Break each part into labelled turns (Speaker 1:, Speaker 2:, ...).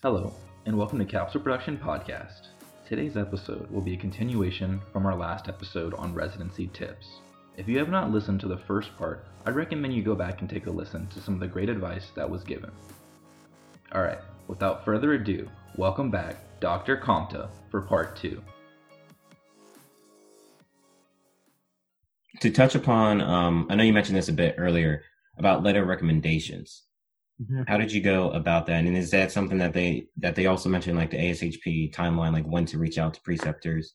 Speaker 1: Hello, and welcome to Capsule Production Podcast. Today's episode will be a continuation from our last episode on residency tips. If you have not listened to the first part, I'd recommend you go back and take a listen to some of the great advice that was given. Alright, without further ado, welcome back Dr. Comta for part 2.
Speaker 2: To touch upon, um, I know you mentioned this a bit earlier about letter recommendations. Mm-hmm. How did you go about that? And is that something that they that they also mentioned, like the ASHP timeline, like when to reach out to preceptors?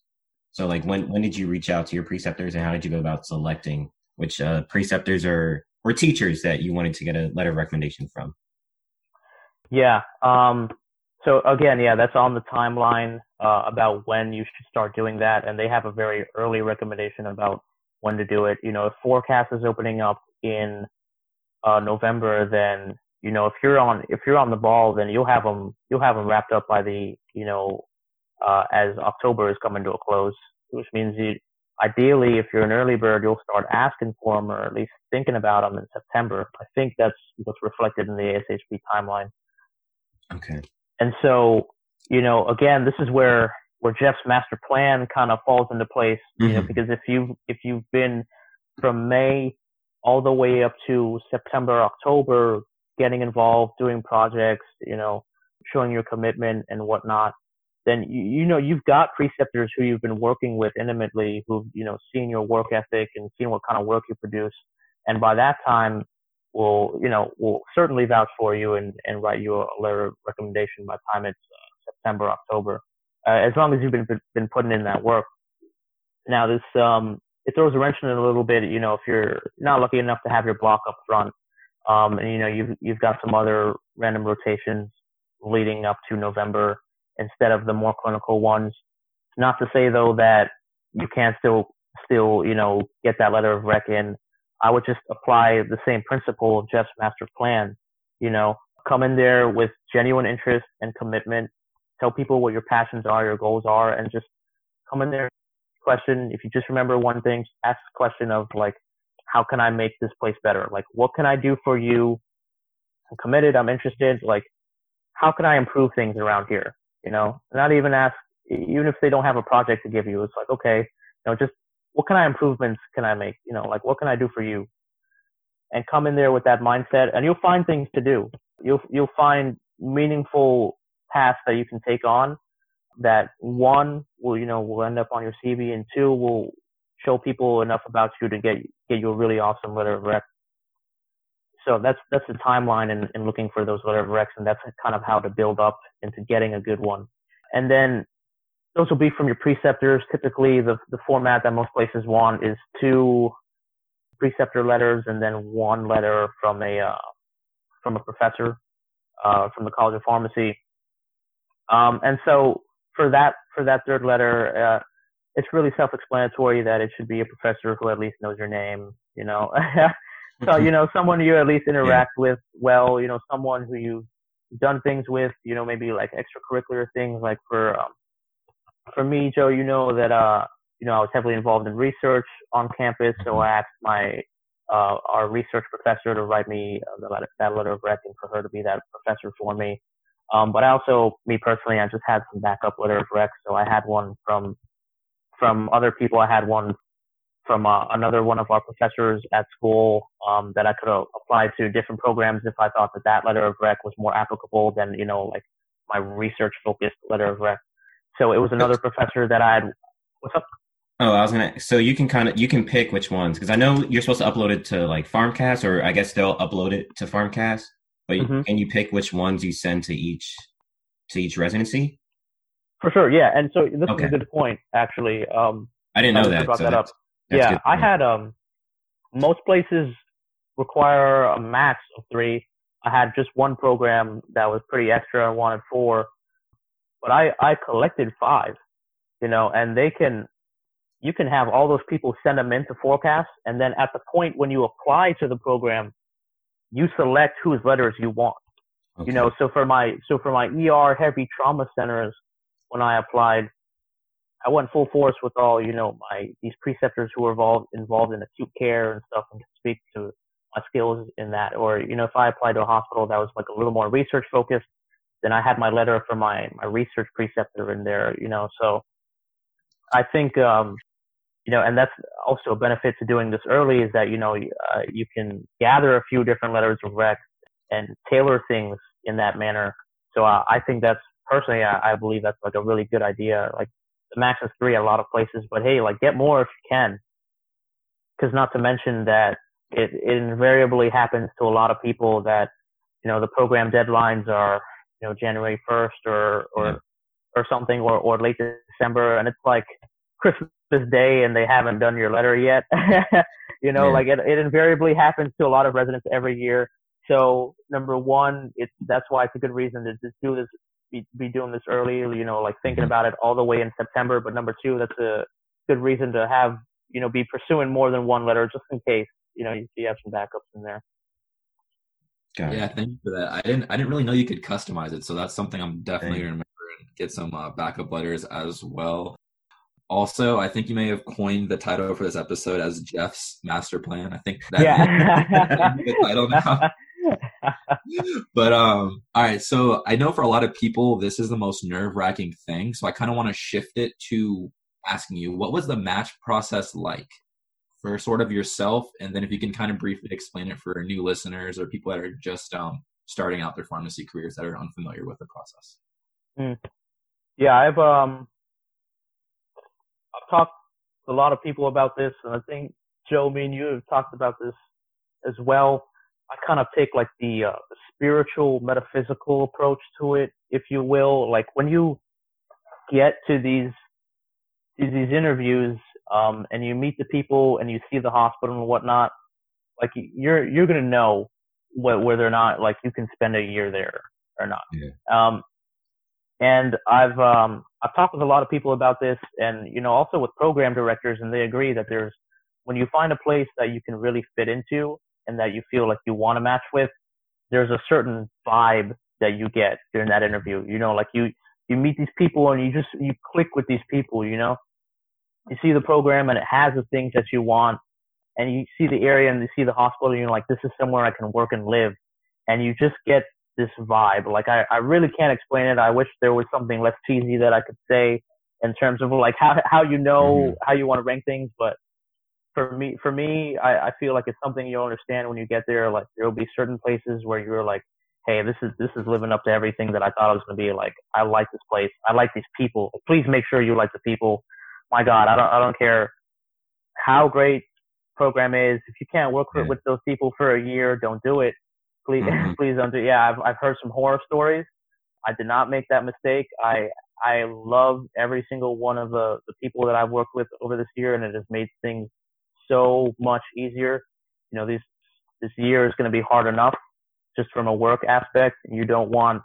Speaker 2: So, like when when did you reach out to your preceptors, and how did you go about selecting which uh, preceptors or or teachers that you wanted to get a letter of recommendation from?
Speaker 3: Yeah. Um, so again, yeah, that's on the timeline uh, about when you should start doing that, and they have a very early recommendation about when to do it. You know, if PhORCAS is opening up in uh, November, then you know, if you're on if you're on the ball, then you'll have them you'll have them wrapped up by the you know uh, as October is coming to a close, which means you ideally if you're an early bird, you'll start asking for them or at least thinking about them in September. I think that's what's reflected in the ASHP timeline.
Speaker 2: Okay.
Speaker 3: And so you know, again, this is where where Jeff's master plan kind of falls into place. Mm-hmm. You know, mm-hmm. because if you if you've been from May all the way up to September, October, getting involved, doing projects, you know, showing your commitment and whatnot, then you, you know you've got preceptors who you've been working with intimately, who've you know seen your work ethic and seen what kind of work you produce, and by that time will you know will certainly vouch for you and and write you a letter of recommendation by time it's uh, September October, uh, as long as you've been been putting in that work. Now this um it throws a wrench in it a little bit, you know, if you're not lucky enough to have your block up front um, and you know, you've you've got some other random rotations leading up to November instead of the more clinical ones. Not to say though that you can't still still you know get that letter of rec in. I would just apply the same principle of Jeff's master plan. You know, come in there with genuine interest and commitment. Tell people what your passions are, your goals are, and just come in there. Question: If you just remember one thing, ask the question of like, how can I make this place better? Like, what can I do for you? I'm committed. I'm interested. Like, how can I improve things around here? You know, not even ask, even if they don't have a project to give you, it's like, okay, you know, just what kind of improvements can I make? You know, like what can I do for you? And come in there with that mindset and you'll find things to do. You'll, you'll find meaningful tasks that you can take on that one will, you know, will end up on your CV and two will, show people enough about you to get get you a really awesome letter of rec. So that's that's the timeline in, in looking for those letter of recs, and that's kind of how to build up into getting a good one. And then those will be from your preceptors. Typically, the the format that most places want is two preceptor letters and then one letter from a uh, from a professor uh, from the College of Pharmacy. Um, and so for that for that third letter, uh, it's really self-explanatory that it should be a professor who at least knows your name, you know. so, you know, someone you at least interact yeah. with well, you know, someone who you've done things with, you know, maybe like extracurricular things like for, um, for me, Joe, you know that, uh, you know, I was heavily involved in research on campus. So mm-hmm. I asked my, uh, our research professor to write me uh, that letter of rec and for her to be that professor for me. Um, but I also, me personally, I just had some backup letter of rec. So I had one from from other people. I had one from uh, another one of our professors at school um, that I could have applied to different programs if I thought that that letter of rec was more applicable than you know like my research focused letter of rec. So it was another professor that I had. What's up?
Speaker 2: Oh, I was gonna. So you can kind of you can pick which ones because I know you're supposed to upload it to like FarmCast or I guess they'll upload it to FarmCast. But mm-hmm. can you pick which ones you send to each to each residency?
Speaker 3: For sure, yeah. And so this okay. is a good point, actually. Um,
Speaker 2: I didn't know that.
Speaker 3: Brought so that up. yeah, I had um, most places require a max of three. I had just one program that was pretty extra. I wanted four, but I I collected five. You know, and they can you can have all those people send them into PhORCAS, and then at the point when you apply to the program, you select whose letters you want. Okay. You know, so for my so for my ER heavy trauma centers, when I applied, I went full force with all, you know, my, these preceptors who were involved, involved in acute care and stuff and could speak to my skills in that. Or, you know, if I applied to a hospital that was like a little more research focused, then I had my letter from my my research preceptor in there, you know. So I think um, you know, and that's also a benefit to doing this early is that you know uh, you can gather a few different letters of rec and tailor things in that manner. So uh, I think that's personally, I, I believe that's like a really good idea. Like the max is three at a lot of places, but hey, like get more if you can. Because not to mention that it, it invariably happens to a lot of people that you know the program deadlines are you know January 1st or or yeah. or something or or late December, and it's like Christmas Day and they haven't done your letter yet. you know, yeah. like it, it invariably happens to a lot of residents every year. So number one, it's that's why it's a good reason to just do this, be, be doing this early. You know, like thinking about it all the way in September. But number two, that's a good reason to have you know be pursuing more than one letter just in case you know you, you have some backups in there.
Speaker 4: Got yeah, it. thank you for that. I didn't I didn't really know you could customize it, so that's something I'm definitely gonna remember and get some uh, backup letters as well. Also, I think you may have coined the title for this episode as Jeff's master plan. I think that yeah. the title now. but um, all right. So I know for a lot of people, this is the most nerve wracking thing. So I kind of want to shift it to asking you, what was the match process like for sort of yourself, and then if you can kind of briefly explain it for new listeners or people that are just um starting out their pharmacy careers that are unfamiliar with the process.
Speaker 3: Mm. Yeah, I've um I've talked to a lot of people about this, and I think Joe, me and you have talked about this as well. I kind of take like the, uh, spiritual, metaphysical approach to it, if you will. Like when you get to these these, these interviews, um, and you meet the people and you see the hospital and whatnot, like you're you're gonna know wh- whether or not like you can spend a year there or not. Yeah. Um, and I've um, I've talked with a lot of people about this, and you know, also with program directors, and they agree that there's when you find a place that you can really fit into and that you feel like you want to match with, there's a certain vibe that you get during that interview. You know, like you you meet these people and you just you click with these people. You know, you see the program and it has the things that you want, and you see the area and you see the hospital, and you're like, this is somewhere I can work and live, and you just get this vibe. Like I, I really can't explain it. I wish there was something less cheesy that I could say in terms of like how how you know mm-hmm. how you want to rank things. But for me, for me, I, I feel like it's something you'll understand when you get there. Like there will be certain places where you're like, hey, this is this is living up to everything that I thought it was going to be. Like I like this place. I like these people. Please make sure you like the people. My God, I don't I don't care how great program is. If you can't work yeah. with those people for a year, don't do it. Please, mm-hmm. please don't do. Yeah, I've I've heard some horror stories. I did not make that mistake. I I love every single one of the the people that I've worked with over this year, and it has made things so much easier. You know, these this year is going to be hard enough just from a work aspect. You don't want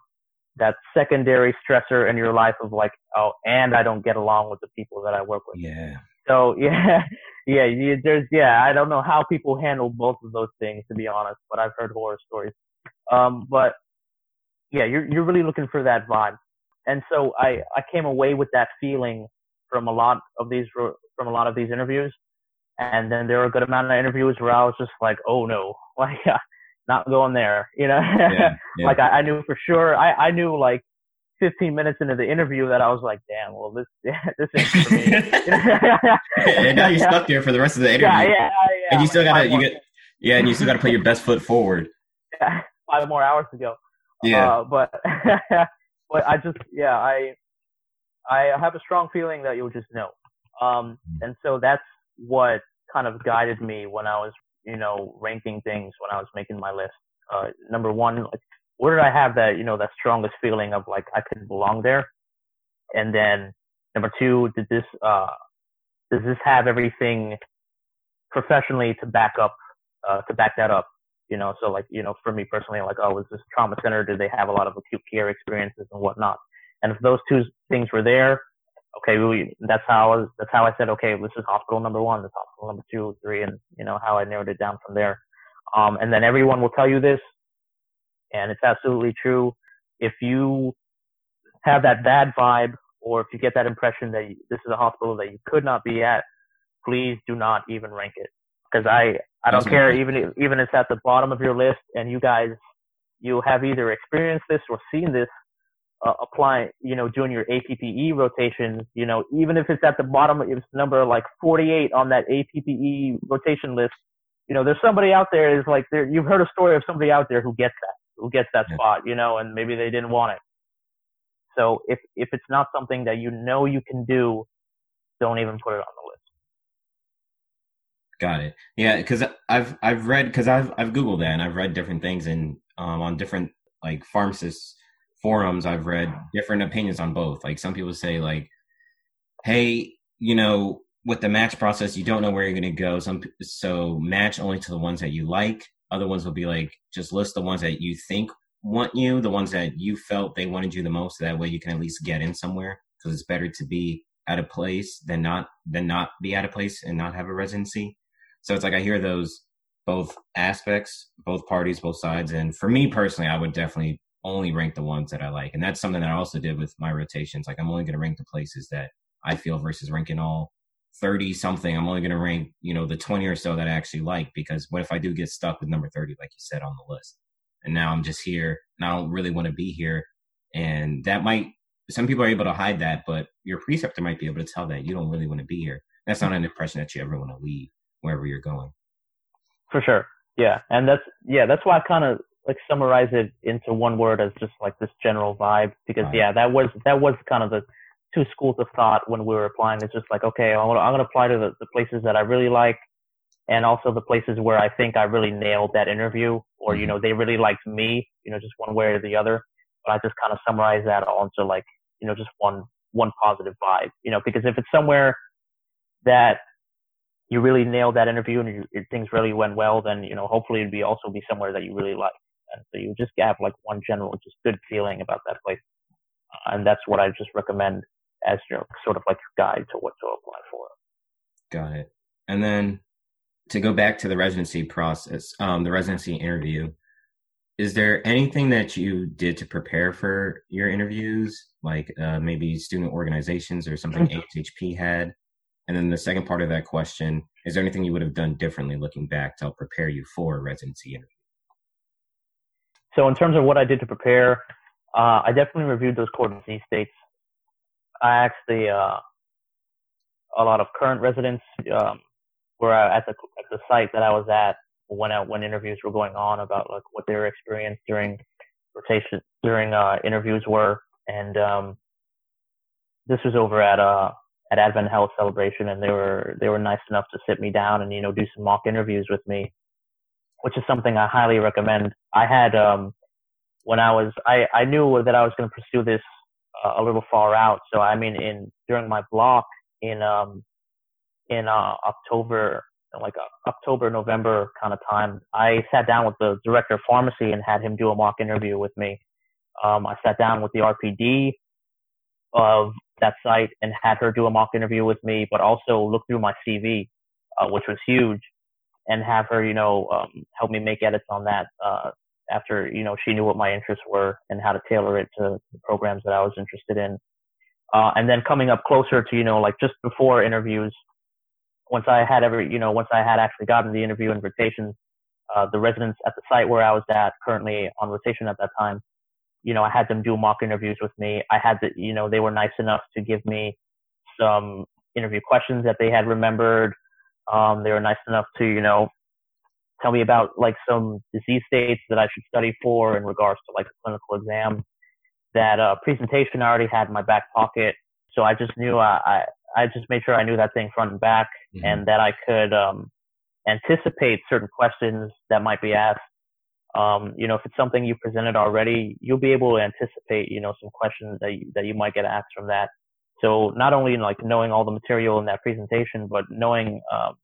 Speaker 3: that secondary stressor in your life of like, oh, and I don't get along with the people that I work with.
Speaker 2: Yeah.
Speaker 3: So yeah, yeah, you, there's yeah. I don't know how people handle both of those things to be honest, but I've heard horror stories. Um, but yeah, you're you're really looking for that vibe, and so I I came away with that feeling from a lot of these from a lot of these interviews, and then there were a good amount of interviews where I was just like, oh no, like not going there, you know. Yeah, yeah. like I, I knew for sure. I I knew like 15 minutes into the interview that I was like, damn, well, this, this is for me.
Speaker 2: and now you're stuck there for the rest of the interview.
Speaker 3: Yeah, yeah, yeah.
Speaker 2: And you still gotta, you get, yeah, and you still gotta put your best foot forward.
Speaker 3: Yeah, five more hours to go.
Speaker 2: Yeah.
Speaker 3: Uh, but, but I just, yeah, I, I have a strong feeling that you'll just know. Um, and so that's what kind of guided me when I was, you know, ranking things when I was making my list. Uh, number one, like where did I have that, you know, that strongest feeling of like I could belong there? And then number two, did this, uh, does this have everything professionally to back up, uh, to back that up? You know, so like, you know, for me personally, like, oh, is this trauma center? Do they have a lot of acute care experiences and whatnot? And if those two things were there, okay, we, that's how I that's how I said, okay, this is hospital number one, this hospital number two, three, and you know, how I narrowed it down from there. Um, and then everyone will tell you this, and it's absolutely true. If you have that bad vibe, or if you get that impression that this is a hospital that you could not be at, please do not even rank it. Because I, I don't care, even if, even if it's at the bottom of your list and you guys, you have either experienced this or seen this uh, applying, you know, doing your APPE rotations, you know, even if it's at the bottom, if it's number like 48 on that APPE rotation list, you know, there's somebody out there is like there. You've heard a story of somebody out there who gets that, who gets that spot, you know, and maybe they didn't want it. So if if it's not something that you know you can do, don't even put it on the list.
Speaker 2: Got it. Yeah, because I've I've read because I've I've googled that and I've read different things and um, on different like pharmacists forums I've read different opinions on both. Like some people say like, hey, you know, with the match process, you don't know where you're going to go. Some so match only to the ones that you like. Other ones will be like just list the ones that you think want you, the ones that you felt they wanted you the most. That way you can at least get in somewhere because it's better to be at a place than not than not be at a place and not have a residency. So it's like I hear those both aspects, both parties, both sides. And for me personally, I would definitely only rank the ones that I like. And that's something that I also did with my rotations. Like I'm only going to rank the places that I feel versus ranking all 30 something. I'm only going to rank, you know, the 20 or so that I actually like because what if I do get stuck with number 30, like you said on the list? And now I'm just here and I don't really want to be here. And that might, some people are able to hide that, but your preceptor might be able to tell that you don't really want to be here. That's not an impression that you ever want to leave wherever you're going.
Speaker 3: For sure. Yeah. And that's, yeah, that's why I kind of like summarize it into one word as just like this general vibe because right. yeah, that was, that was kind of the two schools of thought when we were applying. It's just like, okay, I'm going to, I'm going to apply to the, the places that I really like and also the places where I think I really nailed that interview or, mm-hmm. you know, they really liked me, you know, just one way or the other. But I just kind of summarize that all into like, you know, just one, one positive vibe, you know, because if it's somewhere that you really nailed that interview and you, things really went well, then you know hopefully it'd be also be somewhere that you really like, and so you just have like one general just good feeling about that place, uh, and that's what I just recommend as your sort of like your guide to what to apply for.
Speaker 2: Got it. And then to go back to the residency process, um, the residency interview, is there anything that you did to prepare for your interviews, like uh, maybe student organizations or something ASHP had? And then the second part of that question, is there anything you would have done differently looking back to help prepare you for a residency interview?
Speaker 3: So in terms of what I did to prepare, uh, I definitely reviewed those core disease states. I actually, uh, a lot of current residents um, were at the at the site that I was at when I, when interviews were going on about like what their experience during rotation during uh, interviews were, and um, this was over at uh, at AdventHealth Celebration, and they were they were nice enough to sit me down and you know do some mock interviews with me, which is something I highly recommend. I had um, when I was I I knew that I was going to pursue this uh, a little far out, so I mean in during my block in um in uh, October like uh, October November kind of time, I sat down with the director of pharmacy and had him do a mock interview with me. Um, I sat down with the RPD of that site and had her do a mock interview with me, but also look through my CV, uh, which was huge, and have her, you know, um, help me make edits on that uh, after, you know, she knew what my interests were and how to tailor it to the programs that I was interested in. Uh, and then coming up closer to, you know, like just before interviews, once I had every, you know, once I had actually gotten the interview invitations, uh, the residents at the site where I was at currently on rotation at that time, you know, I had them do mock interviews with me. I had the, you know, they were nice enough to give me some interview questions that they had remembered. Um, they were nice enough to, you know, tell me about like some disease states that I should study for in regards to like a clinical exam. That uh, presentation I already had in my back pocket, so I just knew I I, I just made sure I knew that thing front and back, mm-hmm. and that I could um, anticipate certain questions that might be asked um, you know, if it's something you presented already, you'll be able to anticipate, you know, some questions that you, that you might get asked from that. So not only in like knowing all the material in that presentation, but knowing, um,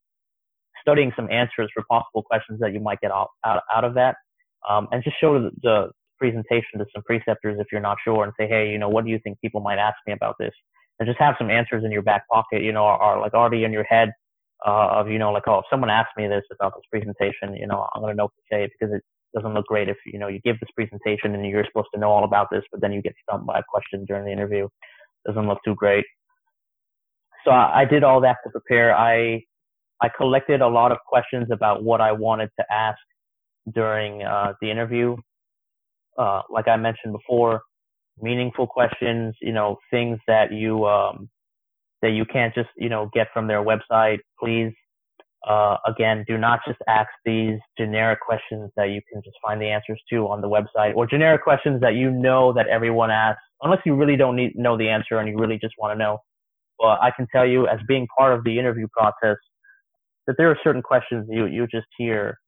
Speaker 3: studying some answers for possible questions that you might get out, out, out of that. Um, and just show the, the presentation to some preceptors if you're not sure and say, Hey, you know, what do you think people might ask me about this? And just have some answers in your back pocket, you know, are, like already in your head, uh, of, you know, like, oh, if someone asks me this about this presentation, you know, I'm going to know what to say because it, doesn't look great if you know you give this presentation and you're supposed to know all about this, but then you get stumped by a question during the interview. Doesn't look too great. So I, I did all that to prepare. I I collected a lot of questions about what I wanted to ask during uh, the interview. Uh, like I mentioned before, meaningful questions, you know, things that you, um, that you can't just, you know, get from their website. Please, uh, again, do not just ask these generic questions that you can just find the answers to on the website or generic questions that you know that everyone asks, unless you really don't need, know the answer and you really just want to know. But I can tell you as being part of the interview process that there are certain questions you, you just hear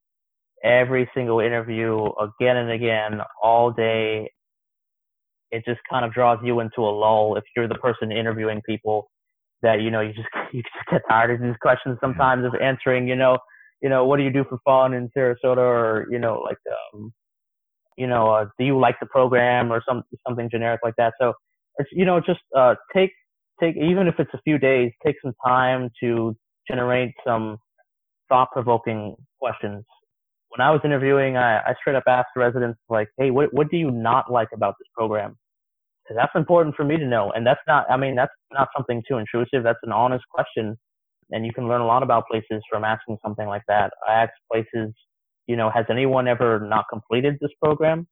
Speaker 3: every single interview again and again all day. It just kind of draws you into a lull if you're the person interviewing people that, you know, you just, you just get tired of these questions sometimes of answering, you know, you know, what do you do for fun in Sarasota or, you know, like, um, you know, uh, do you like the program or some, something generic like that. So it's, you know, just, uh, take, take, even if it's a few days, take some time to generate some thought provoking questions when I was interviewing, I, I straight up asked residents like, "Hey, what what do you not like about this program?" That's important for me to know, and that's not. I mean, that's not something too intrusive. That's an honest question, and you can learn a lot about places from asking something like that. I asked places, you know, has anyone ever not completed this program?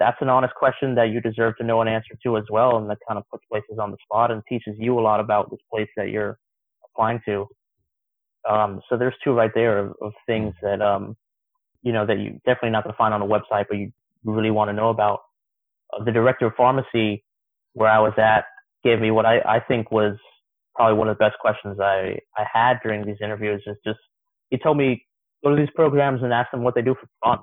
Speaker 3: That's an honest question that you deserve to know an answer to as well, and that kind of puts places on the spot and teaches you a lot about this place that you're applying to. Um, so there's two right there of, of things that um, you know, that you definitely not going to find on a website, but you really want to know about. The director of pharmacy where I was at gave me what I, I think was probably one of the best questions I, I had during these interviews is just, he told me, go to these programs and ask them what they do for fun.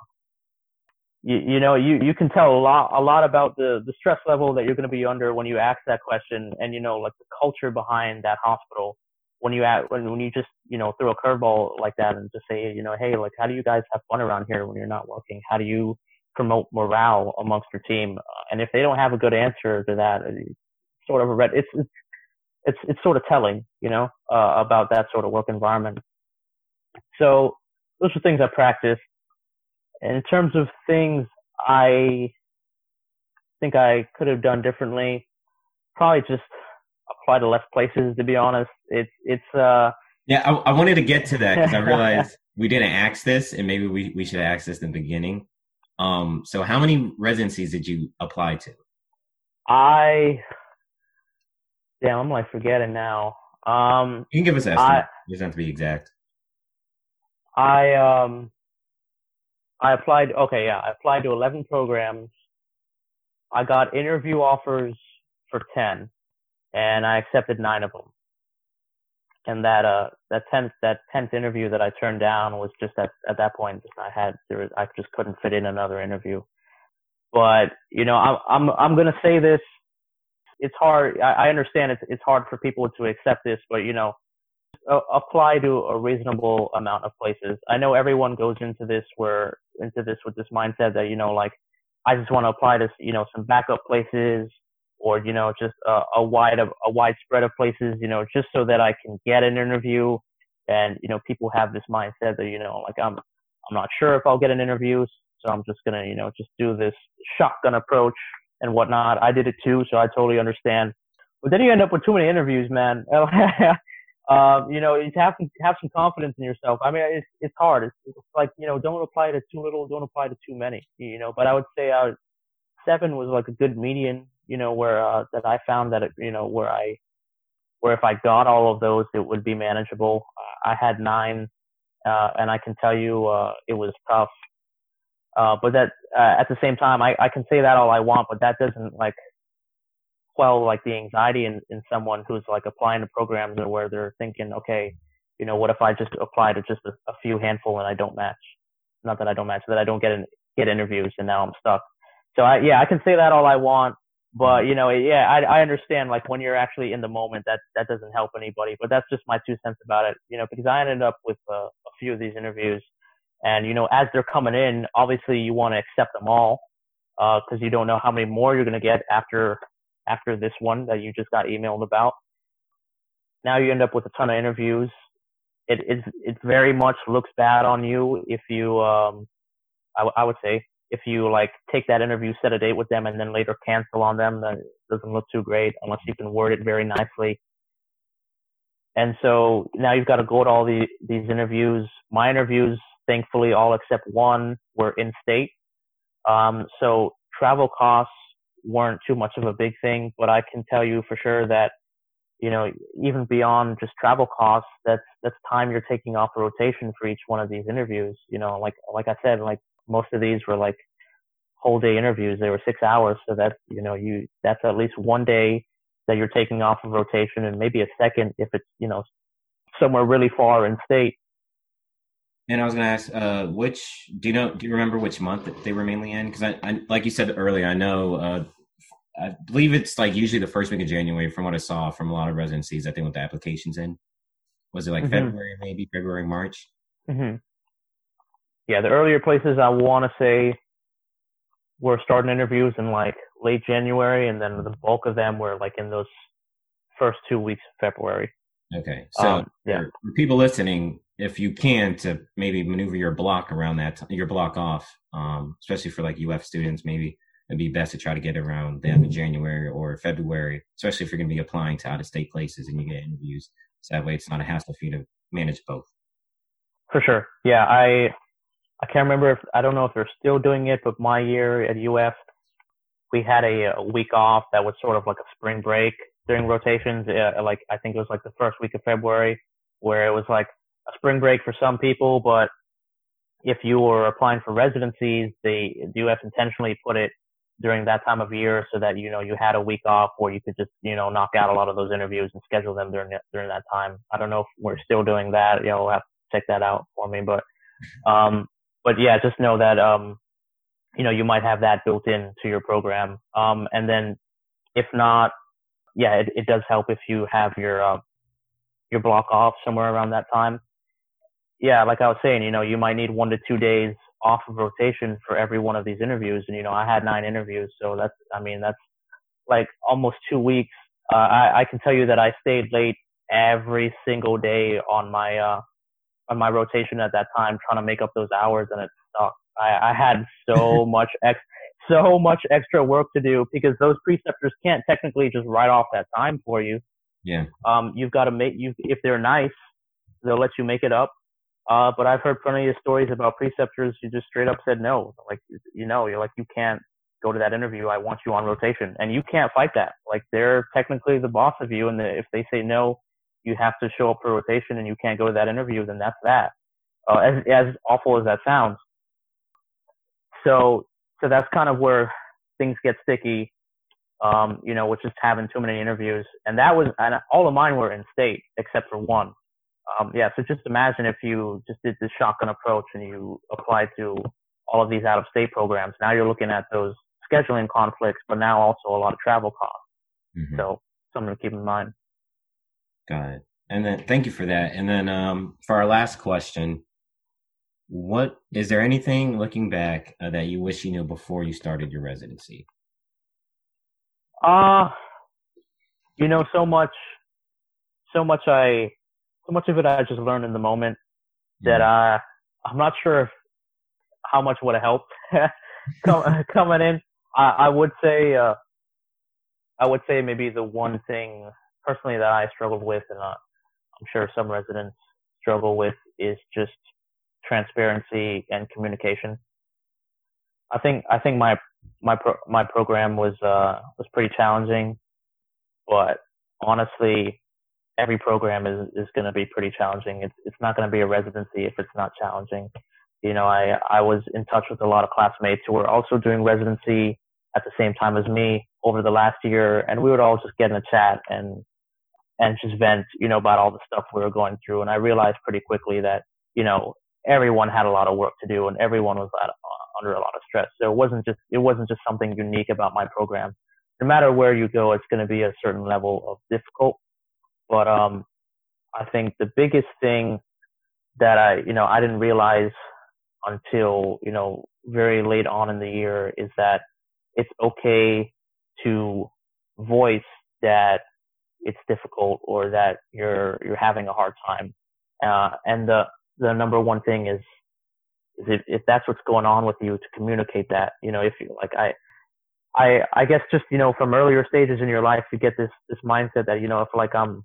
Speaker 3: You, you know, you, you can tell a lot, a lot about the, the stress level that you're going to be under when you ask that question and, you know, like the culture behind that hospital when you at when when you just you know throw a curveball like that and just say you know hey like how do you guys have fun around here when you're not working? How do you promote morale amongst your team? And if they don't have a good answer to that, it's sort of a red. It's it's it's, it's sort of telling, you know, uh, about that sort of work environment. So those are things I practice. In terms of things I think I could have done differently, probably just apply to less places. To be honest, it's it's uh.
Speaker 2: Yeah, I, I wanted to get to that because I realized we didn't ask this, and maybe we we should have asked this in the beginning. Um, so how many residencies did you apply to?
Speaker 3: I damn, I'm like forgetting now. Um,
Speaker 2: you can give us an estimate. it doesn't have to be exact.
Speaker 3: I um, I applied. Okay, yeah, I applied to 11 programs. I got interview offers for 10 and I accepted nine of them. And that uh that tenth that tenth interview that I turned down was just at at that point I had there was, I just couldn't fit in another interview. But you know I'm I'm I'm gonna say this. It's hard. I, I understand it's it's hard for people to accept this, but you know apply to a reasonable amount of places. I know everyone goes into this where into this with this mindset that you know like I just want to apply to you know some backup places or you know just a, a wide a, a wide spread of places you know just so that I can get an interview. And you know people have this mindset that you know like I'm I'm not sure if I'll get an interview so I'm just gonna you know just do this shotgun approach and whatnot. I did it too so I totally understand. But then you end up with too many interviews man. Um, you know you have to have some confidence in yourself. I mean it's it's hard. It's, it's like you know don't apply to too little don't apply to too many you know. But I would say I uh, seven was like a good median you know, where uh, that I found that it, you know where I where if I got all of those, it would be manageable. I had nine, uh, and I can tell you uh, it was tough. Uh, but that uh, at the same time, I, I can say that all I want, but that doesn't like quell like the anxiety in, in someone who's like applying to programs or where they're thinking, okay, you know, what if I just apply to just a, a few handful and I don't match? Not that I don't match, that I don't get in, get interviews and now I'm stuck. So I, yeah, I can say that all I want. But you know, yeah, I I understand like when you're actually in the moment, that that doesn't help anybody. But that's just my two cents about it. You know, because I ended up with uh, a few of these interviews, and you know, as they're coming in, obviously you want to accept them all, because uh, you don't know how many more you're gonna get after after this one that you just got emailed about. Now you end up with a ton of interviews. It it it very much looks bad on you if you um I, I would say if you like take that interview, set a date with them, and then later cancel on them, that doesn't look too great unless you can word it very nicely. And so now you've got to go to all the, these interviews. My interviews, thankfully, all except one were in state. Um, so travel costs weren't too much of a big thing, but I can tell you for sure that you know, even beyond just travel costs, that's that's time you're taking off the rotation for each one of these interviews. You know, like like I said, like most of these were like whole day interviews. They were six hours, so that's you know you that's at least one day that you're taking off of rotation, and maybe a second if it's you know somewhere really far in state.
Speaker 2: And I was going to ask, uh, which do you know? Do you remember which month they were mainly in? Because I, I, like you said earlier, I know uh, I believe it's like usually the first week of January from what I saw from a lot of residencies I think with the applications in. Was it like mm-hmm. February, maybe February, March?
Speaker 3: Mm-hmm. Yeah, the earlier places I want to say were starting interviews in like late January, and then the bulk of them were like in those first two weeks of February.
Speaker 2: Okay, so um, yeah, for people listening, if you can to maybe maneuver your block around that, your block off, um, especially for like UF students, maybe it'd be best to try to get around them in January or February, especially if you're going to be applying to out of state places and you get interviews. So that way it's not a hassle for you to manage both.
Speaker 3: For sure. Yeah. I, I can't remember if, I don't know if they're still doing it, but my year at UF, we had a, a week off that was sort of like a spring break during rotations. Uh, like, I think it was like the first week of February where it was like a spring break for some people, but if you were applying for residencies, they, the UF intentionally put it during that time of year so that, you know, you had a week off where you could just, you know, knock out a lot of those interviews and schedule them during, during that time. I don't know if we're still doing that. You know, we'll have to check that out for me, but, um, but yeah, just know that, um, you know, you might have that built in to your program. Um, and then if not, yeah, it, it does help if you have your, uh, your block off somewhere around that time. Yeah, like I was saying, you know, you might need one to two days off of rotation for every one of these interviews. And, you know, I had nine interviews. So that's, I mean, that's like almost two weeks. Uh, I, I can tell you that I stayed late every single day on my, uh, on my rotation at that time, trying to make up those hours and it sucked. I, I had so much ex, so much extra work to do because those preceptors can't technically just write off that time for you.
Speaker 2: Yeah.
Speaker 3: Um, you've got to make you, if they're nice, they'll let you make it up. Uh, but I've heard plenty of stories about preceptors who just straight up said no. Like, you know, you're like, you can't go to that interview. I want you on rotation. And you can't fight that. Like, they're technically the boss of you. And the, if they say no, you have to show up for rotation and you can't go to that interview, then that's that. Uh, as, as awful as that sounds. So, so that's kind of where things get sticky. Um, you know, with just having too many interviews. And that was, and all of mine were in state except for one um, yeah, so just imagine if you just did this shotgun approach and you applied to all of these out of state programs. Now you're looking at those scheduling conflicts, but now also a lot of travel costs. Mm-hmm. So something to keep in mind.
Speaker 2: Got it. And then thank you for that. And then um, for our last question, what is there anything looking back uh, that you wish you knew before you started your residency?
Speaker 3: Uh you know, so much, so much I so much of it I just learned in the moment that uh, I'm not sure if, how much would have helped coming in. I, I would say uh, I would say maybe the one thing personally that I struggled with, and uh, I'm sure some residents struggle with, is just transparency and communication. I think I think my my pro, my program was uh, was pretty challenging, but honestly, every program is, is going to be pretty challenging. It's, it's not going to be a residency if it's not challenging. You know, I, I was in touch with a lot of classmates who were also doing residency at the same time as me over the last year, and we would all just get in a chat and, and just vent, you know, about all the stuff we were going through. And I realized pretty quickly that, you know, everyone had a lot of work to do and everyone was at, under a lot of stress. So it wasn't just, it wasn't just something unique about my program. No matter where you go, it's going to be a certain level of difficult but um, I think the biggest thing that I, you know, I didn't realize until, you know, very late on in the year is that it's okay to voice that it's difficult or that you're you're having a hard time. Uh, and the the number one thing is is if, if that's what's going on with you to communicate that. You know, if you like I I I guess just you know from earlier stages in your life you get this this mindset that you know if like I'm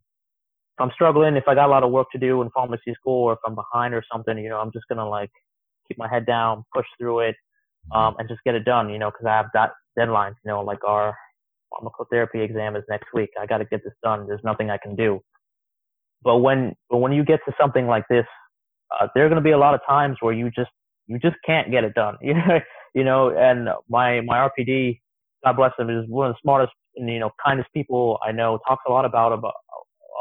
Speaker 3: if I'm struggling, if I got a lot of work to do in pharmacy school, or if I'm behind or something, you know, I'm just gonna like keep my head down, push through it, um, and just get it done, you know, because I have that deadlines. You know, like our pharmacotherapy exam is next week. I got to get this done. There's nothing I can do. But when but when you get to something like this, uh, there are going to be a lot of times where you just you just can't get it done. you know, and my my RPD, God bless him, is one of the smartest and you know kindest people I know. Talks a lot about about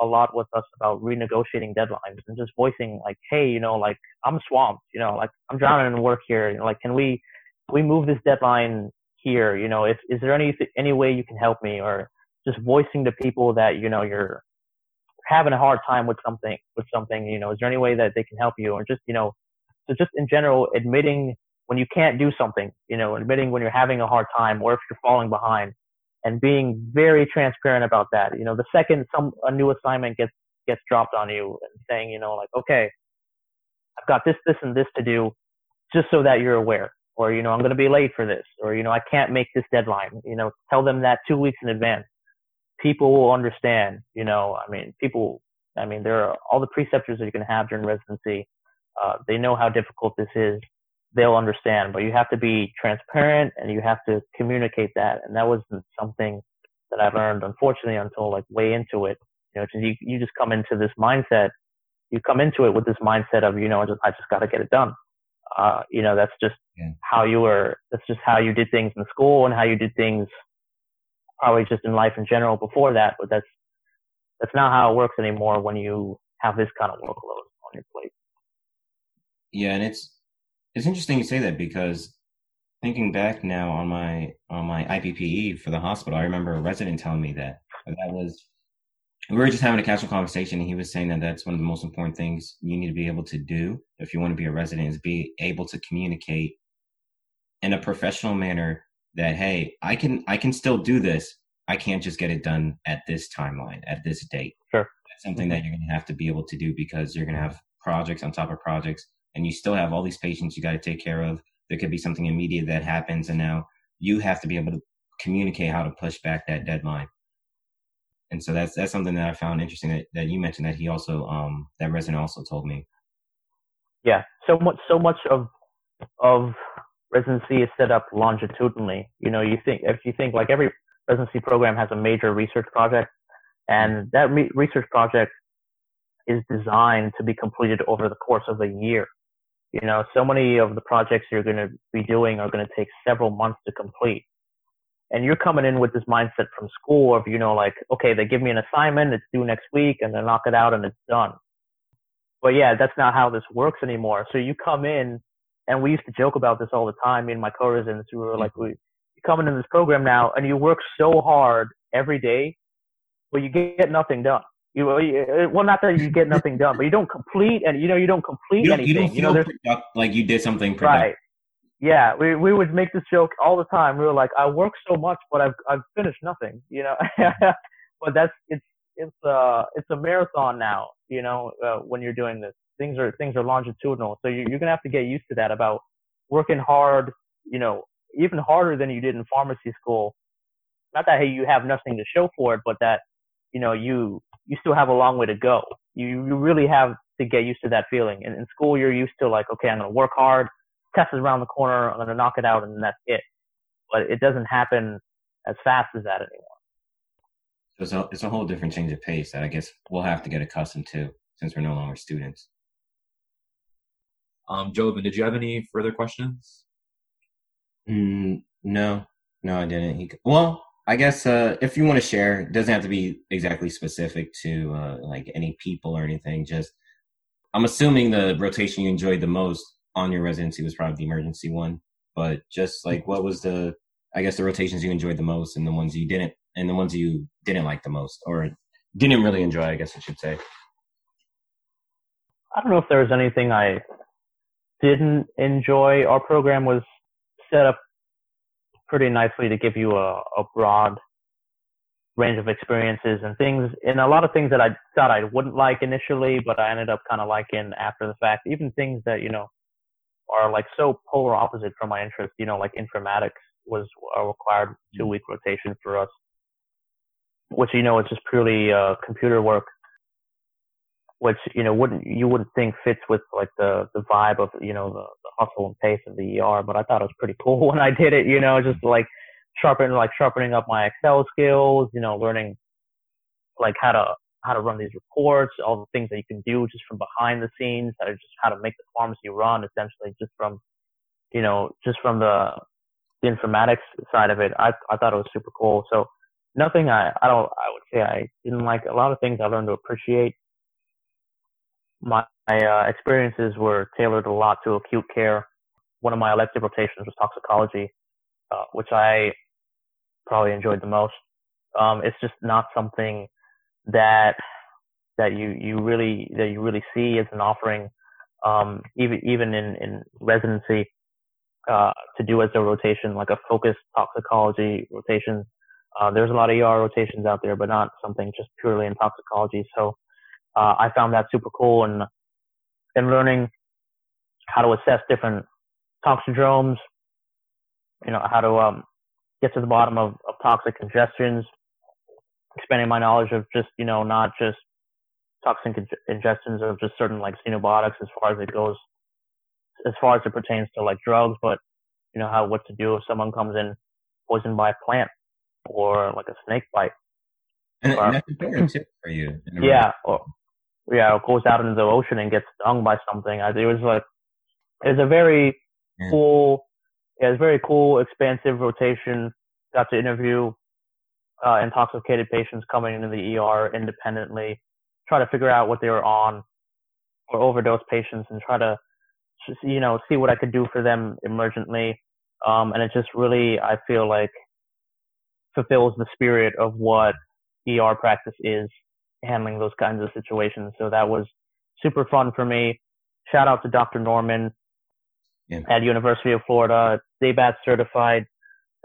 Speaker 3: a lot with us about renegotiating deadlines and just voicing like, hey, you know, like I'm swamped, you know, like I'm drowning in work here. You know, like can we we move this deadline here? You know, if is there any any way you can help me? Or just voicing to people that you know you're having a hard time with something with something you know is there any way that they can help you? Or just you know so just in general admitting when you can't do something you know admitting when you're having a hard time or if you're falling behind and being very transparent about that. You know the second some a new assignment gets gets dropped on you and saying you know like okay i've got this this and this to do just so that you're aware or you know i'm going to be late for this or you know i can't make this deadline you know tell them that two weeks in advance people will understand. You know, I mean, people. I mean, there are all the preceptors that you can have during residency. Uh, they know how difficult this is. They'll understand, but you have to be transparent and you have to communicate that. And that wasn't something that I learned, unfortunately, until like way into it. You know, you you just come into this mindset. You come into it with this mindset of, you know, I just, I just got to get it done. Uh, you know, that's just yeah. how you were. That's just how you did things in school and how you did things probably just in life in general before that, but that's that's not how it works anymore when you have this kind of workload on your plate.
Speaker 2: Yeah, and it's it's interesting you say that because thinking back now on my on my IPPE for the hospital, I remember a resident telling me that that was we were just having a casual conversation and he was saying that that's one of the most important things you need to be able to do if you want to be a resident is be able to communicate in a professional manner that hey i can i can still do this. I can't just get it done at this timeline at this date.
Speaker 3: Sure.
Speaker 2: That's something that you're going to have to be able to do because you're going to have projects on top of projects and you still have all these patients you got to take care of. There could be something immediate that happens and now you have to be able to communicate how to push back that deadline and so that's that's something that i found interesting that, that you mentioned that he also um that resident also told me
Speaker 3: yeah so much so much of of residency is set up longitudinally. You know, you think if you think like every residency program has a major research project, and that re- research project is designed to be completed over the course of a year. You know, so many of the projects you're going to be doing are going to take several months to complete. And you're coming in with this mindset from school of, you know, like, okay, they give me an assignment, it's due next week, and they knock it out and it's done. But yeah, that's not how this works anymore. So you come in and we used to joke about this all the time. Me and my co-residents, we were like, mm-hmm. we you coming in this program now, and you work so hard every day, but you get nothing done. You, well, uh, not that you get nothing done, but you don't complete, and you know you don't complete
Speaker 2: you
Speaker 3: don't, anything.
Speaker 2: You, don't
Speaker 3: feel
Speaker 2: you know, like you did something productive.
Speaker 3: Right. Yeah, we we would make this joke all the time. We were like, I work so much, but I've I've finished nothing. You know, but that's it's it's uh it's a marathon now. You know, uh, when you're doing this things are things are longitudinal. So you're, you're gonna have to get used to that about working hard. You know, even harder than you did in pharmacy school. Not that hey you have nothing to show for it, but that you know you you still have a long way to go. You you really have to get used to that feeling. And in school, you're used to like, okay, I'm gonna work hard. Test is around the corner. I'm gonna knock it out, and that's it. But it doesn't happen as fast as that anymore.
Speaker 2: So it's a, it's a whole different change of pace that I guess we'll have to get accustomed to since we're no longer students.
Speaker 4: Um, Jobin, did you have any further questions?
Speaker 2: Mm, no, no, I didn't. He, well, I guess uh, if you want to share, it doesn't have to be exactly specific to uh, like any people or anything. Just, I'm assuming the rotation you enjoyed the most on your residency was probably the emergency one. But just like, what was the, I guess the rotations you enjoyed the most, and the ones you didn't, and the ones you didn't like the most, or didn't really enjoy, I guess I should say.
Speaker 3: I don't know if there was anything I didn't enjoy, our program was set up pretty nicely to give you a, a broad range of experiences and things, and a lot of things that I thought I wouldn't like initially, but I ended up kind of liking after the fact. Even things that you know are like so polar opposite from my interest. You know, like informatics was a required two week rotation for us, which you know is just purely uh, computer work which you know wouldn't you wouldn't think fits with like the the vibe of you know the, the hustle and pace of the ER. But I thought it was pretty cool when I did it. You know, just like sharpen like sharpening up my Excel skills, you know, learning like how to how to run these reports, all the things that you can do just from behind the scenes, how to just how to make the pharmacy run essentially just from you know, just from the the informatics side of it. I I thought it was super cool. So nothing I I don't I would say I didn't like a lot of things I learned to appreciate. My, my uh, experiences were tailored a lot to acute care. One of my elective rotations was toxicology, uh, which I probably enjoyed the most. Um, it's just not something that that you you really that you really see as an offering, um, even even in in residency, uh, to do as a rotation, like a focused toxicology rotation. Uh, there's a lot of ER rotations out there, but not something just purely in toxicology. So uh, I found that super cool, and and learning how to assess different toxidromes, you know, how to um, get to the bottom of, of toxic ingestions, expanding my knowledge of just, you know, not just toxic ingestions of just certain like xenobiotics as far as it goes, as far as it pertains to like drugs, but you know, how, what to do if someone comes in poisoned by a plant or like a snake bite.
Speaker 2: And, or, and that's important too for you.
Speaker 3: Yeah. Or, yeah, or goes out into the ocean and gets stung by something. I, it was like, it was a very yeah. cool, yeah, it was very cool, expansive rotation. Got to interview uh, intoxicated patients coming into the ER independently, try to figure out what they were on, or overdose patients, and try to, just, you know, see what I could do for them emergently. Um, and it just really, I feel like, fulfills the spirit of what ER practice is, handling those kinds of situations. So that was super fun for me. Shout out to Dr. Norman yeah. at University of Florida, DABAT certified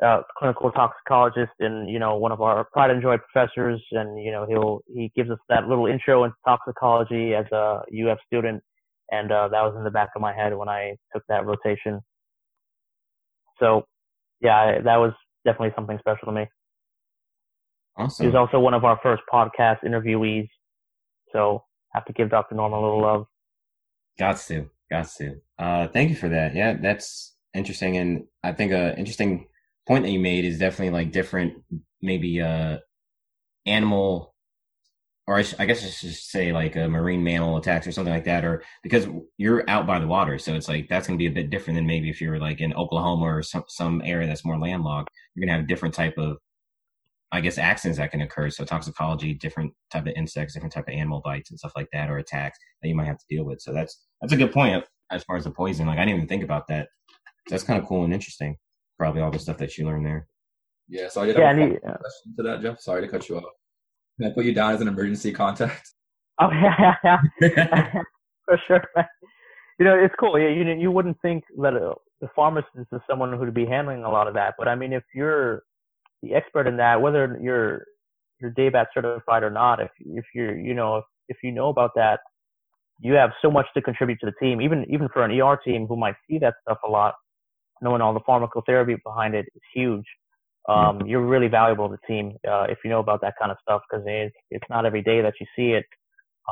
Speaker 3: uh, clinical toxicologist and you know one of our pride and joy professors. And you know he'll he gives us that little intro into toxicology as a UF student. And uh, that was in the back of my head when I took that rotation. So yeah that was definitely something special to me.
Speaker 2: Awesome.
Speaker 3: he's also one of our first podcast interviewees. So have to give Dr. Norman a little love.
Speaker 2: Got to got to. Uh thank you for that. Yeah that's interesting. And I think a interesting point that you made is definitely like different, maybe uh, animal, or I, sh- I guess I should say like a marine mammal attacks or something like that, or because you're out by the water, so it's like that's going to be a bit different than maybe if you're like in Oklahoma or some some area that's more landlocked. You're going to have different type of I guess accidents that can occur. So toxicology, different type of insects, different type of animal bites and stuff like that, or attacks that you might have to deal with. So that's that's a good point as far as the poison. Like I didn't even think about that. That's kind of cool and interesting probably all the stuff that you learned there.
Speaker 4: Yeah, so I did have yeah, a question to that, Jeff. Sorry to cut you off. Can I put you down as an emergency contact?
Speaker 3: Oh yeah, yeah, for sure. You know, it's cool. Yeah, you you wouldn't think that a, the pharmacist is someone who'd be handling a lot of that, but I mean, if you're the expert in that, whether you're you're DABAT certified or not, if if you're you know if, if you know about that, you have so much to contribute to the team. Even even for an ER team who might see that stuff a lot, knowing all the pharmacotherapy behind it is huge. Um, you're really valuable to the team uh, if you know about that kind of stuff because it's, it's not every day that you see it.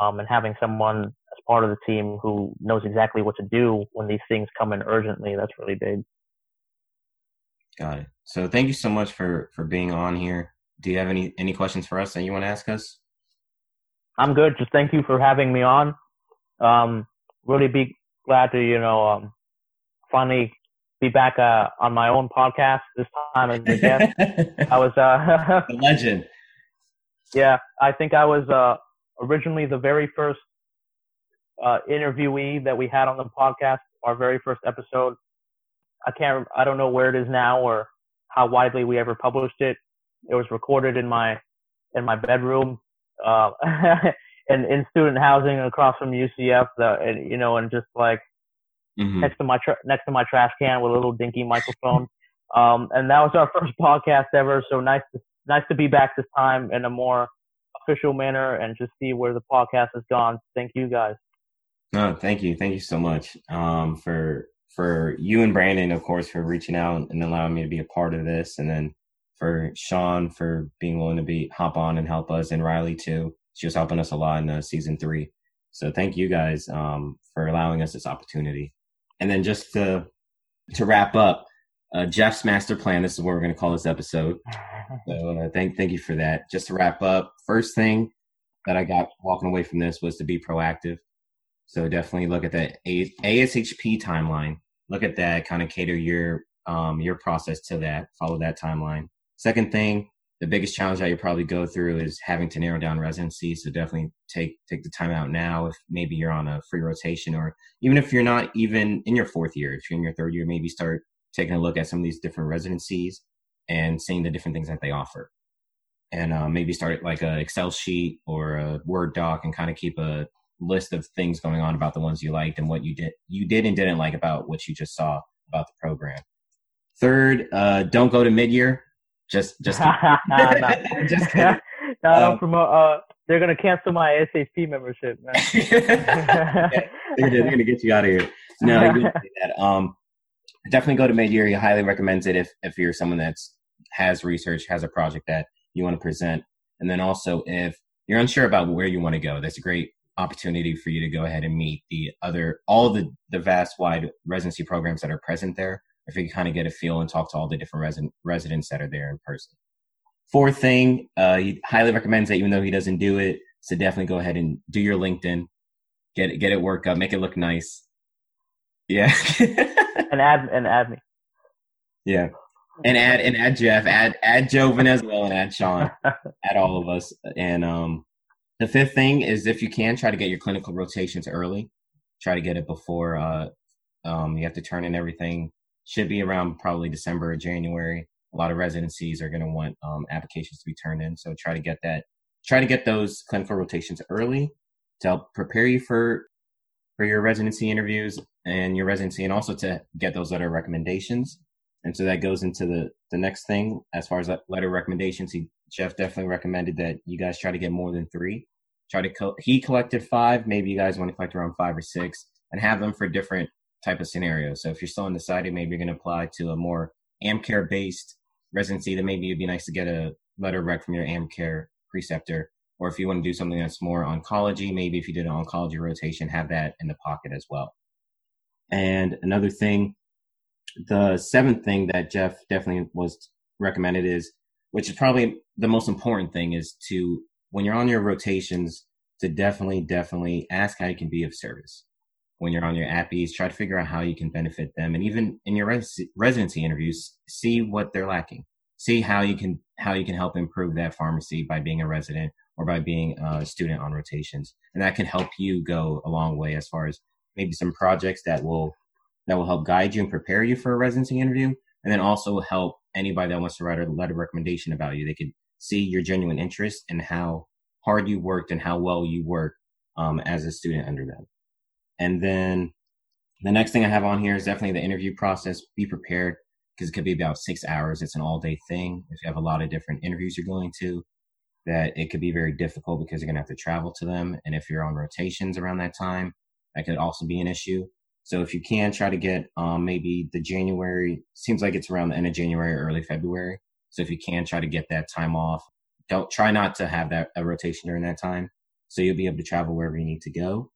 Speaker 3: Um, and having someone as part of the team who knows exactly what to do when these things come in urgently, that's really big.
Speaker 2: Got it. So thank you so much for for being on here. Do you have any any questions for us that you want to ask us?
Speaker 3: I'm good. Just thank you for having me on. Um, really be glad to you know um, finally be back uh, on my own podcast this time as a guest. I was uh,
Speaker 2: a legend.
Speaker 3: Yeah, I think I was uh, originally the very first uh, interviewee that we had on the podcast. Our very first episode. I can't. I don't know where it is now or how widely we ever published it. It was recorded in my in my bedroom, uh, in in student housing across from UCF. The you know, and just like mm-hmm. next to my tra- next to my trash can with a little dinky microphone. Um, and that was our first podcast ever. So nice to nice to be back this time in a more official manner and just see where the podcast has gone. Thank you guys.
Speaker 2: No, thank you, thank you so much um, for for you and Brandon, of course, for reaching out and allowing me to be a part of this, and then for Sean for being willing to be hop on and help us, and Riley too. She was helping us a lot in uh, season three. So thank you guys um, for allowing us this opportunity. And then just to to wrap up, uh, Jeff's master plan. This is what we're going to call this episode. So uh, thank thank you for that. Just to wrap up, first thing that I got walking away from this was to be proactive. So definitely look at that ASHP timeline. Look at that. Kind of cater your um, your process to that. Follow that timeline. Second thing, the biggest challenge that you probably go through is having to narrow down residency. So definitely take take the time out now. If maybe you're on a free rotation, or even if you're not even in your fourth year, if you're in your third year, maybe start taking a look at some of these different residencies and seeing the different things that they offer. And uh, maybe start like an Excel sheet or a Word doc and kind of keep a list of things going on about the ones you liked and what you did you did and didn't like about what you just saw about the program. Third, uh, don't go to mid year. Just just
Speaker 3: just no, um, promote. Uh, they're gonna cancel my SAP membership.
Speaker 2: yeah, they're, they're, gonna get you out of here. No, you that. Um, definitely go to mid year. He highly recommends it if if you're someone that's has research, has a project that you want to present, and then also if you're unsure about where you want to go, that's a great opportunity for you to go ahead and meet the other all the the vast wide residency programs that are present there. If you kind of get a feel and talk to all the different resident, residents that are there in person. Fourth thing, uh, he highly recommends that even though he doesn't do it, so definitely go ahead and do your LinkedIn, get it, get it work up, make it look nice. Yeah.
Speaker 3: and add and add me.
Speaker 2: Yeah. And add and add Jeff, add add Joven as well, and add Sean, add all of us. And um, the fifth thing is if you can try to get your clinical rotations early, try to get it before uh, um, you have to turn in everything. Should be around probably December or January. A lot of residencies are going to want um, applications to be turned in, so try to get that. Try to get those clinical rotations early to help prepare you for for your residency interviews and your residency and also to get those letter recommendations. And so that goes into the, the next thing as far as that letter recommendations. He, Jeff definitely recommended that you guys try to get more than three. Try to, co- he collected five. Maybe you guys want to collect around five or six and have them for different type of scenario. So if you're still undecided, maybe you're going to apply to a more AmCare based residency, then maybe it'd be nice to get a letter rec from your AmCare preceptor or if you want to do something that's more oncology, maybe if you did an oncology rotation, have that in the pocket as well. And another thing, the seventh thing that Jeff definitely was recommended is, which is probably the most important thing, is to, when you're on your rotations, to definitely, definitely ask how you can be of service. When you're on your APPEs, try to figure out how you can benefit them. And even in your res- residency interviews, see what they're lacking. See how you can, how you can help improve that pharmacy by being a resident or by being a student on rotations. And that can help you go a long way as far as maybe some projects that will that will help guide you and prepare you for a residency interview, and then also help anybody that wants to write a letter of recommendation about you. They could see your genuine interest and how hard you worked and how well you work um, as a student under them. And then the next thing I have on here is definitely the interview process. Be prepared because it could be about six hours. It's an all day thing. If you have a lot of different interviews you're going to, that it could be very difficult because you're going to have to travel to them. And if you're on rotations around that time, that could also be an issue. So if you can try to get um, maybe the January, seems like it's around the end of January or early February. So if you can try to get that time off, don't try not to have that a rotation during that time. So you'll be able to travel wherever you need to go.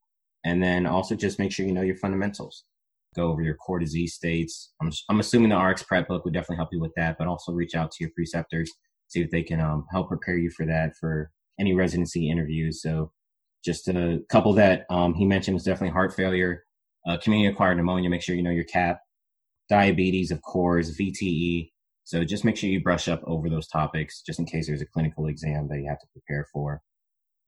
Speaker 2: And then also just make sure you know your fundamentals. Go over your core disease states. I'm, I'm assuming the RxPrep book would definitely help you with that, but also reach out to your preceptors see if they can um, help prepare you for that for any residency interviews. So just a couple that um, he mentioned was definitely heart failure, uh, community acquired pneumonia. Make sure you know your CAP, diabetes, of course, VTE. So just make sure you brush up over those topics just in case there's a clinical exam that you have to prepare for.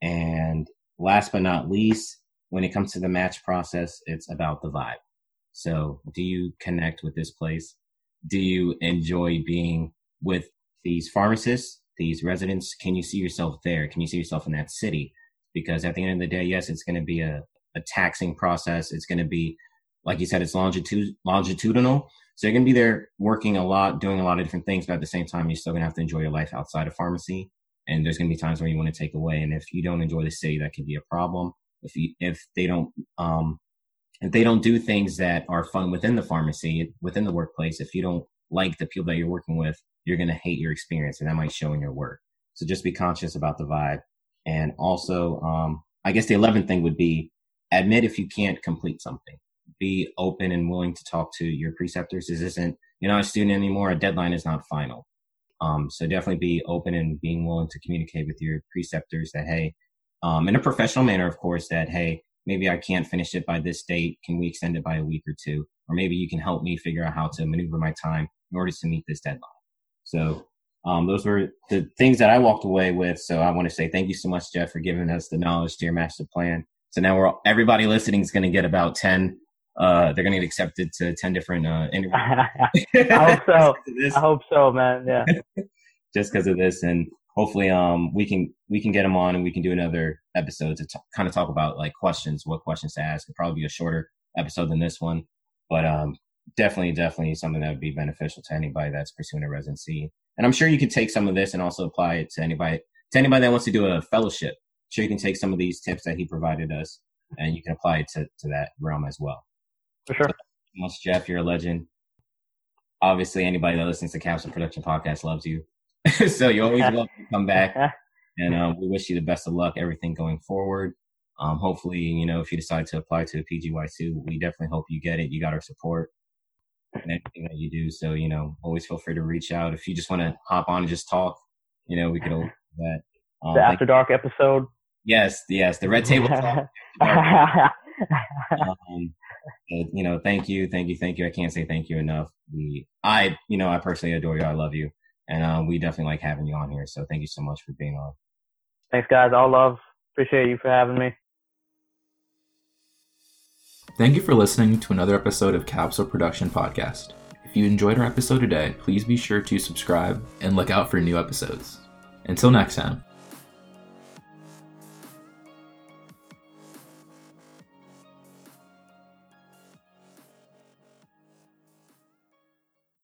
Speaker 2: And last but not least, when it comes to the match process, it's about the vibe. So do you connect with this place? Do you enjoy being with these pharmacists, these residents, can you see yourself there? Can you see yourself in that city? Because at the end of the day, yes, it's going to be a, a taxing process. It's going to be, like you said, it's longitud- longitudinal. So you're going to be there working a lot, doing a lot of different things, but at the same time, you're still going to have to enjoy your life outside of pharmacy. And there's going to be times where you want to take away. And if you don't enjoy the city, that can be a problem. If you, if they don't, um, if they don't do things that are fun within the pharmacy, within the workplace, if you don't like the people that you're working with, you're going to hate your experience and that might show in your work. So just be conscious about the vibe. And also, um, I guess the 11th thing would be admit if you can't complete something. Be open and willing to talk to your preceptors. This isn't, you're not a student anymore, a deadline is not final. Um, so definitely be open and being willing to communicate with your preceptors that, hey, um, in a professional manner, of course, that, hey, maybe I can't finish it by this date. Can we extend it by a week or two? Or maybe you can help me figure out how to maneuver my time in order to meet this deadline. So um, those were the things that I walked away with. So I want to say thank you so much, Jeff, for giving us the knowledge to your master plan. So now we're everybody listening is going to get about ten. Uh, they're going to get accepted to ten different uh, interviews.
Speaker 3: I hope so. I hope so, man. Yeah.
Speaker 2: Just because of this, and hopefully, um, we can we can get them on, and we can do another episode to t- kind of talk about like questions, what questions to ask. It'll probably be a shorter episode than this one, but um, definitely, definitely something that would be beneficial to anybody that's pursuing a residency. And I'm sure you can take some of this and also apply it to anybody to anybody that wants to do a fellowship. I'm sure you can take some of these tips that he provided us and you can apply it to, to that realm as well.
Speaker 3: For sure.
Speaker 2: So, Jeff, you're a legend. Obviously, anybody that listens to Capsule Production Podcast loves you. so you're always welcome to come back. And um, we wish you the best of luck, everything going forward. Um, hopefully, you know, if you decide to apply to a PGY2, we definitely hope you get it. You got our support and everything that you do. So, you know, always feel free to reach out. If you just want to hop on and just talk, you know, we could do that.
Speaker 3: Um, the After Dark episode.
Speaker 2: Yes, yes, the Red Table Talk. um, you know, thank you, thank you, thank you. I can't say thank you enough. We, I, you know, I personally adore you. I love you, and uh, we definitely like having you on here. So thank you so much for being on.
Speaker 3: Thanks, guys. All love. Appreciate you for having me.
Speaker 1: Thank you for listening to another episode of Capsule Production Podcast. If you enjoyed our episode today, please be sure to subscribe and look out for new episodes. Until next time.